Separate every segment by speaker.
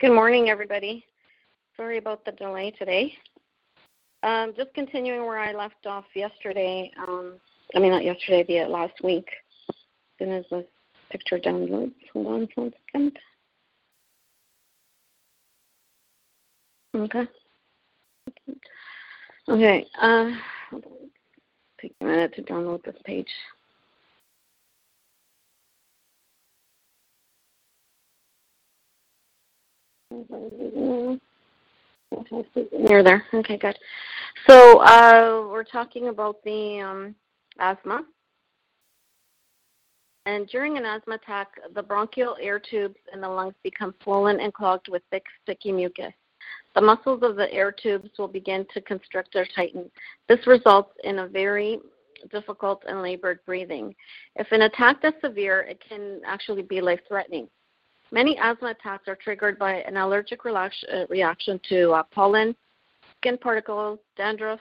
Speaker 1: Good morning, everybody. Sorry about the delay today. Um, just continuing where I left off yesterday. Um, I mean, not yesterday, the last week. As soon as the picture downloads. Hold on for a second. Okay. Okay. Uh, take a minute to download this page. Near there. Okay, good. So uh, we're talking about the um, asthma. And during an asthma attack, the bronchial air tubes in the lungs become swollen and clogged with thick, sticky mucus. The muscles of the air tubes will begin to constrict or tighten. This results in a very difficult and labored breathing. If an attack is severe, it can actually be life threatening. Many asthma attacks are triggered by an allergic uh, reaction to uh, pollen, skin particles, dandruff,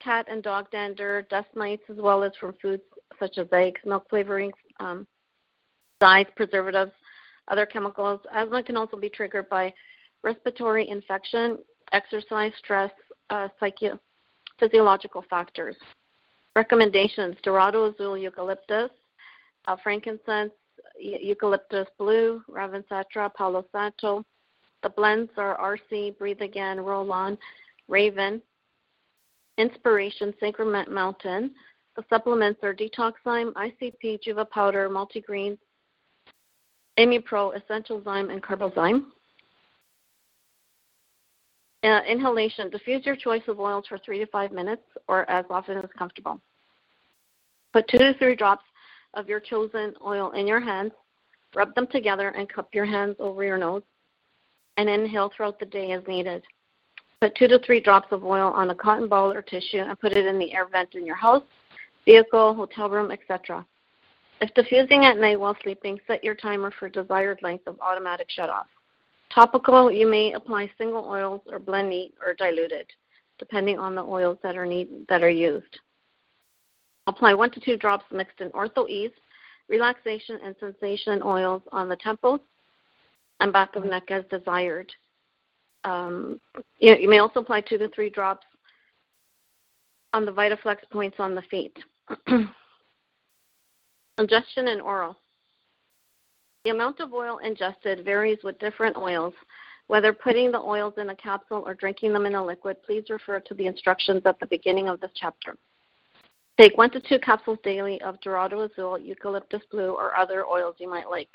Speaker 1: cat and dog dander, dust mites, as well as from foods such as eggs, milk flavorings, um, dyes, preservatives, other chemicals. Asthma can also be triggered by respiratory infection, exercise, stress, uh, physiological factors. Recommendations Dorado azul eucalyptus, uh, frankincense, eucalyptus blue, Ravintsara, Palo Santo. The blends are RC, Breathe Again, Roll On, Raven, Inspiration, Sacrament Mountain, the supplements are Detoxzyme, ICP, Juva Powder, Multigreens, Pro, Essential Zyme, and Carbozyme. Uh, inhalation. Diffuse your choice of oils for three to five minutes or as often as comfortable. Put two to three drops of your chosen oil in your hands. Rub them together and cup your hands over your nose and inhale throughout the day as needed. Put two to three drops of oil on a cotton ball or tissue and put it in the air vent in your house vehicle, hotel room, etc. If diffusing at night while sleeping, set your timer for desired length of automatic shutoff. Topical, you may apply single oils or blend neat or diluted, depending on the oils that are need, that are used. Apply one to two drops mixed in Ortho Ease, relaxation and sensation oils on the temples and back of neck as desired. Um, you, you, may also apply two to three drops on the VitaFlex points on the feet. Ingestion and oral. The amount of oil ingested varies with different oils. Whether putting the oils in a capsule or drinking them in a liquid, please refer to the instructions at the beginning of this chapter. Take one to two capsules daily of Dorado Azul, Eucalyptus Blue, or other oils you might like.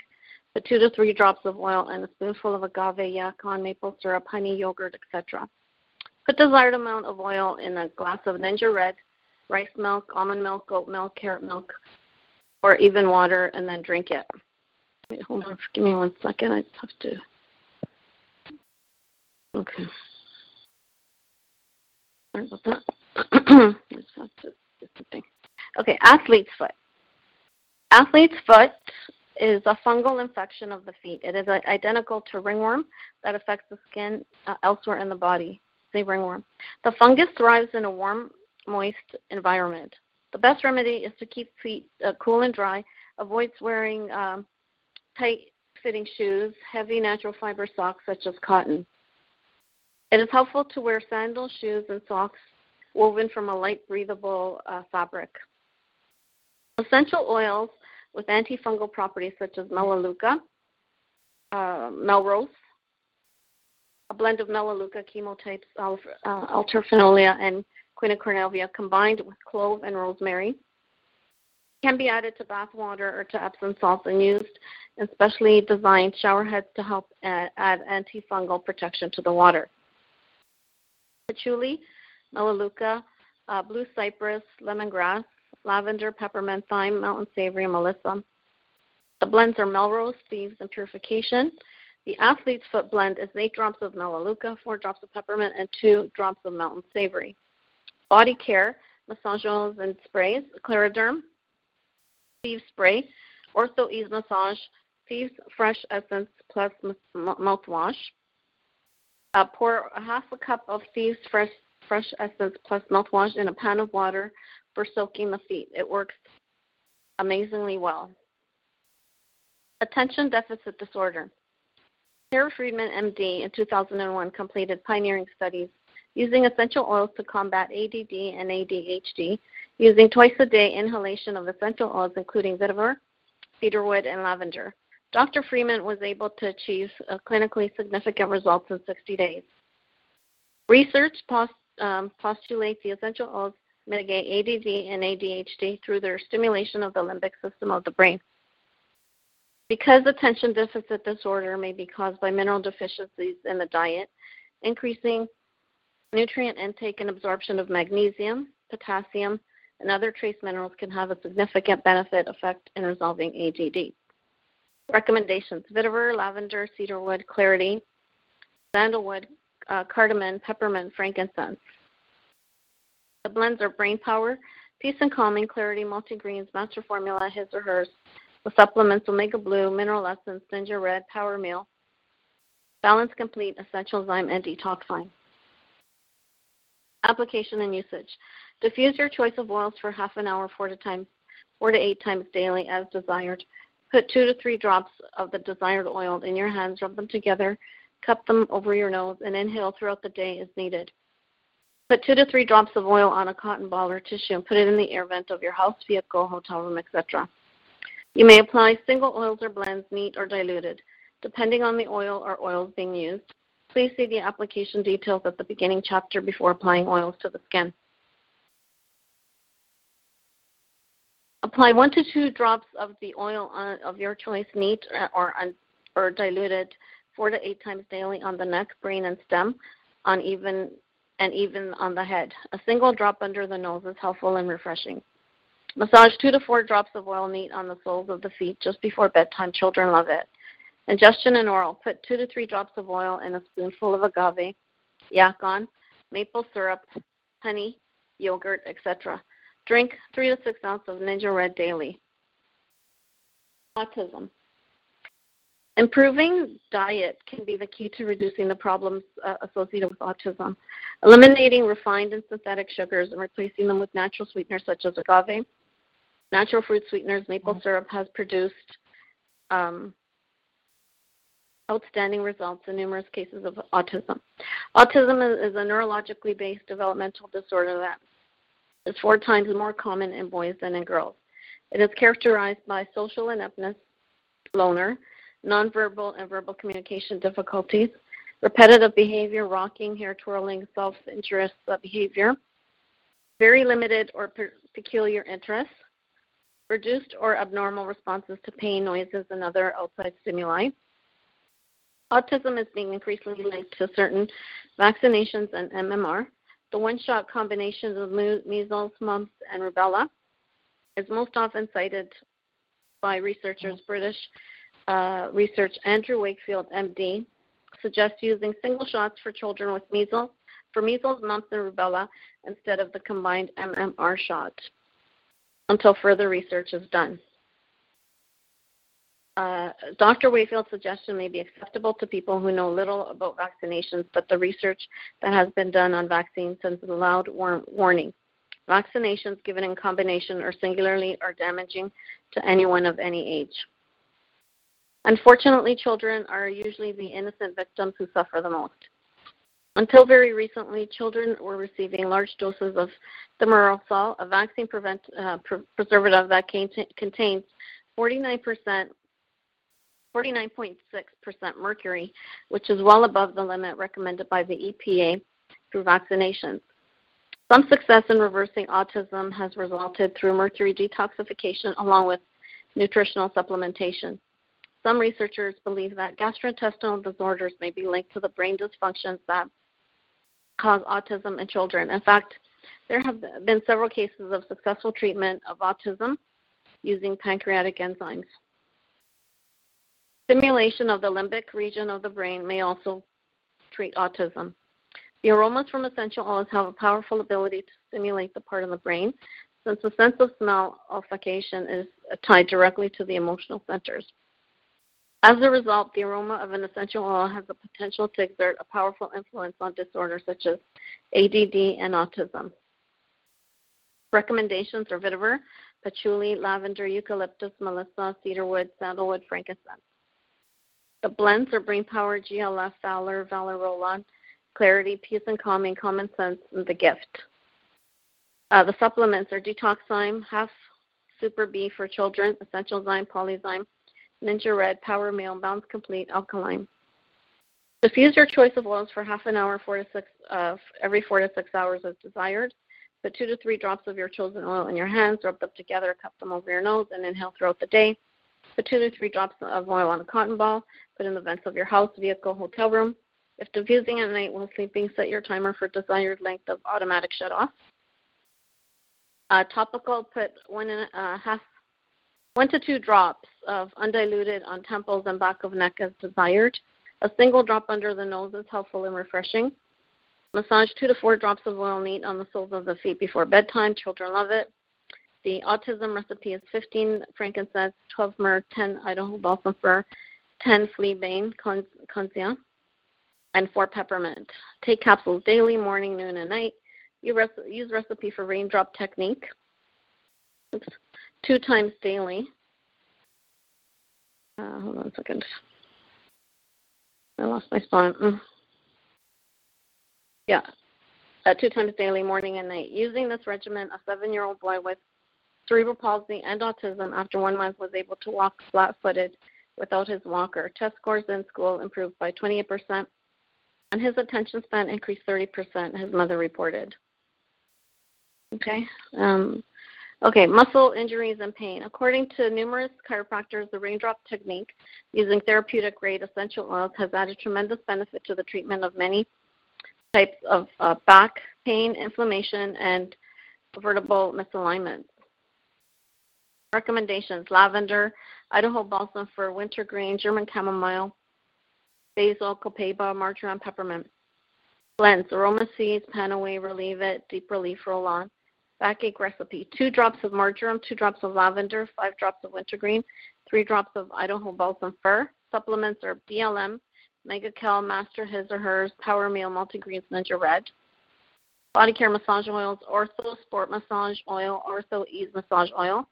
Speaker 1: Put two to three drops of oil and a spoonful of agave, yacon, maple syrup, honey, yogurt, etc. Put desired amount of oil in a glass of NingXia Red, rice milk, almond milk, goat milk, carrot milk, or even water, and then drink it. Wait, hold on. Give me one second. I have to. Okay. Sorry about that. just have to Okay, athlete's foot. Athlete's foot is a fungal infection of the feet. It is identical to ringworm that affects the skin uh, elsewhere in the body the ringworm. The fungus thrives in a warm, moist environment. The best remedy is to keep feet uh, cool and dry. Avoid wearing um, tight fitting shoes, heavy natural fiber socks such as cotton. It is helpful to wear sandals, shoes, and socks woven from a light, breathable uh, fabric. Essential oils with antifungal properties such as melaleuca, uh, melrose, a blend of Melaleuca chemotypes, uh, Alternifolia, and Quinquenervia combined with clove and rosemary. Can be added to bath water or to Epsom salts and used in specially designed shower heads to help add, add antifungal protection to the water. Patchouli, Melaleuca, uh, blue cypress, lemongrass, lavender, peppermint, thyme, mountain savory, and melissa. The blends are Melrose, Thieves, and Purification. The athlete's foot blend is 8 drops of melaleuca, 4 drops of peppermint, and 2 drops of mountain savory. Body care, massage oils and sprays, ClaraDerm, Thieves Spray, Ortho Ease Massage, Thieves Fresh Essence plus mouthwash. Uh, pour half a cup of Thieves Fresh, Fresh Essence plus mouthwash in a pan of water for soaking the feet. It works amazingly well. Attention Deficit Disorder. Tara Friedman, MD, in 2001 completed pioneering studies using essential oils to combat ADD and ADHD using twice a day inhalation of essential oils, including vetiver, cedarwood, and lavender. Dr. Freeman was able to achieve clinically significant results in 60 days. Research post, um, the essential oils mitigate ADD and ADHD through their stimulation of the limbic system of the brain. Because attention deficit disorder may be caused by mineral deficiencies in the diet, increasing nutrient intake and absorption of magnesium, potassium, and other trace minerals can have a significant benefit effect in resolving ADD. Recommendations vetiver, lavender, cedarwood, clarity, sandalwood, uh, cardamom, peppermint, frankincense. The blends are brain power, peace and calming, clarity, multi-greens, master formula, his or hers. The supplements omega blue, mineral essence, ginger red, power meal, balance complete, essential zyme, and detoxifying. Application and usage. Diffuse your choice of oils for half an hour, four to time, four to eight times daily as desired. Put two to three drops of the desired oil in your hands, rub them together, cup them over your nose, and inhale throughout the day as needed. Put two to three drops of oil on a cotton ball or tissue and put it in the air vent of your house, vehicle, hotel room, etc. You may apply single oils or blends, neat or diluted, depending on the oil or oils being used. Please see the application details at the beginning chapter before applying oils to the skin. Apply one to two drops of the oil on, of your choice, neat or, or diluted, four to eight times daily on the neck, brain, and stem, on even and even on the head. A single drop under the nose is helpful and refreshing. Massage two to four drops of oil neat on the soles of the feet just before bedtime. Children love it. Ingestion and oral. Put two to three drops of oil in a spoonful of agave, yacon, maple syrup, honey, yogurt, etc. Drink three to six ounces of NingXia Red daily. Autism. Improving diet can be the key to reducing the problems uh, associated with autism. Eliminating refined and synthetic sugars and replacing them with natural sweeteners such as agave, natural fruit sweeteners, maple syrup has produced um, outstanding results in numerous cases of autism. Autism is, a neurologically based developmental disorder that is four times more common in boys than in girls. It is characterized by social ineptness, loner, nonverbal and verbal communication difficulties, repetitive behavior, rocking, hair twirling, self interest behavior, very limited or per- peculiar interests, reduced or abnormal responses to pain, noises, and other outside stimuli, Autism is being increasingly linked to certain vaccinations and MMR. The one shot combinations of measles, mumps, and rubella is most often cited by researchers. British uh, research Andrew Wakefield, MD, suggests using single shots for children with measles, for measles, mumps, and rubella instead of the combined MMR shot until further research is done. Uh, Dr. Wakefield's suggestion may be acceptable to people who know little about vaccinations, but the research that has been done on vaccines sends a loud war- warning. Vaccinations given in combination or singularly are damaging to anyone of any age. Unfortunately, children are usually the innocent victims who suffer the most. Until very recently, children were receiving large doses of thimerosal, a vaccine prevent, uh, preservative that contains 49% 49.6% mercury, which is well above the limit recommended by the EPA through vaccinations. Some success in reversing autism has resulted through mercury detoxification along with nutritional supplementation. Some researchers believe that gastrointestinal disorders may be linked to the brain dysfunctions that cause autism in children. In fact, there have been several cases of successful treatment of autism using pancreatic enzymes. Stimulation of the limbic region of the brain may also treat autism. The aromas from essential oils have a powerful ability to stimulate the part of the brain since the sense of smell olfaction is tied directly to the emotional centers. As a result, the aroma of an essential oil has the potential to exert a powerful influence on disorders such as ADD and autism. Recommendations are vetiver, patchouli, lavender, eucalyptus, melissa, cedarwood, sandalwood, frankincense. The blends are Brain Power, GLF, Valor, Valor Roll-On, Clarity, Peace and Calming, Common Sense, and The Gift. Uh, the supplements are Detoxzyme, Half Super B for children, Essential Zyme, Polyzyme, NingXia Red, Power Meal, Balance Complete, AlkaLime. Diffuse your choice of oils for half an hour, four to six, uh, every four to six hours as desired. Put two to three drops of your chosen oil in your hands, rub them together, cup them over your nose, and inhale throughout the day. Put two to three drops of oil on a cotton ball. Put in the vents of your house, vehicle, hotel room. If diffusing at night while sleeping, set your timer for desired length of automatic shut off. Uh, topical, put one and a uh, half one to two drops of undiluted on temples and back of neck as desired. A single drop under the nose is helpful and refreshing. Massage two to four drops of oil neat on the soles of the feet before bedtime. Children love it. The autism recipe is 15 frankincense, 12 myrrh, 10 Idaho balsam fir, 10 fleabane conscia, and 4 peppermint. Take capsules daily, morning, noon, and night. use recipe for raindrop technique. Oops two times daily. Uh, hold on a second. I lost my spot. Mm. Yeah, uh, two times daily, morning and night. Using this regimen, a seven-year-old boy with cerebral palsy and autism after one month was able to walk flat-footed without his walker. Test scores in school improved by 28%, and his attention span increased 30%, his mother reported. Okay. Um, Okay, muscle injuries and pain. According to numerous chiropractors, the raindrop technique using therapeutic grade essential oils has added tremendous benefit to the treatment of many types of uh, back pain, inflammation, and vertebral misalignments. Recommendations lavender, Idaho balsam fir wintergreen, German chamomile, basil, copaiba, marjoram, peppermint. Blends Aroma Siez, panaway, relieve it, deep relief roll on backache recipe. Two drops of marjoram, two drops of lavender, five drops of wintergreen, three drops of Idaho balsam fir. Supplements are BLM, Megacal, Master His or Hers, Power Meal, Multigreens, NingXia Red. Body care massage oils, Ortho Sport Massage Oil, Ortho Ease Massage Oil.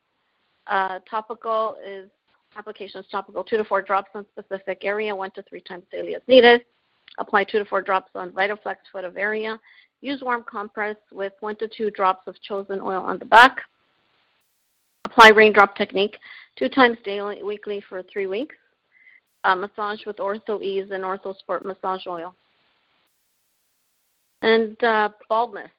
Speaker 1: Uh, topical is applications topical, two to four drops on specific area, one to three times daily as needed. Apply two to four drops on VitaFlex foot of area. Use warm compress with one to two drops of chosen oil on the back. Apply raindrop technique two times daily, weekly for three weeks. Uh, massage with Ortho Ease and Ortho Sport massage oil. And uh, baldness.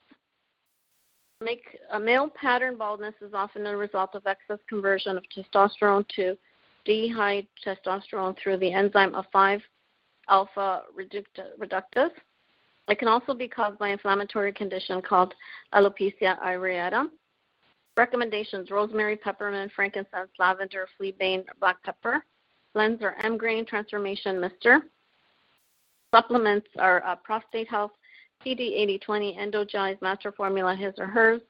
Speaker 1: Make a male pattern baldness is often a result of excess conversion of testosterone to dihydrotestosterone through the enzyme of 5 alpha reductase. It can also be caused by inflammatory condition called alopecia areata. Recommendations rosemary, peppermint, frankincense, lavender, fleabane, black pepper. Blends are M grain transformation mister. Supplements are uh, prostate health, PD 8020, Endogize, master formula, his or hers.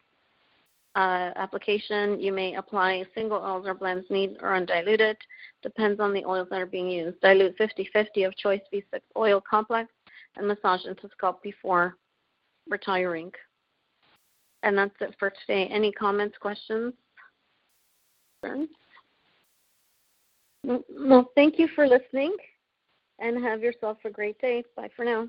Speaker 1: Uh, application, you may apply single oils or blends neat or undiluted. Depends on the oils that are being used. Dilute 50 50 of choice V6 oil complex and massage into scalp before retiring. And that's it for today. Any comments, questions? Well, thank you for listening and have yourself a great day. Bye for now.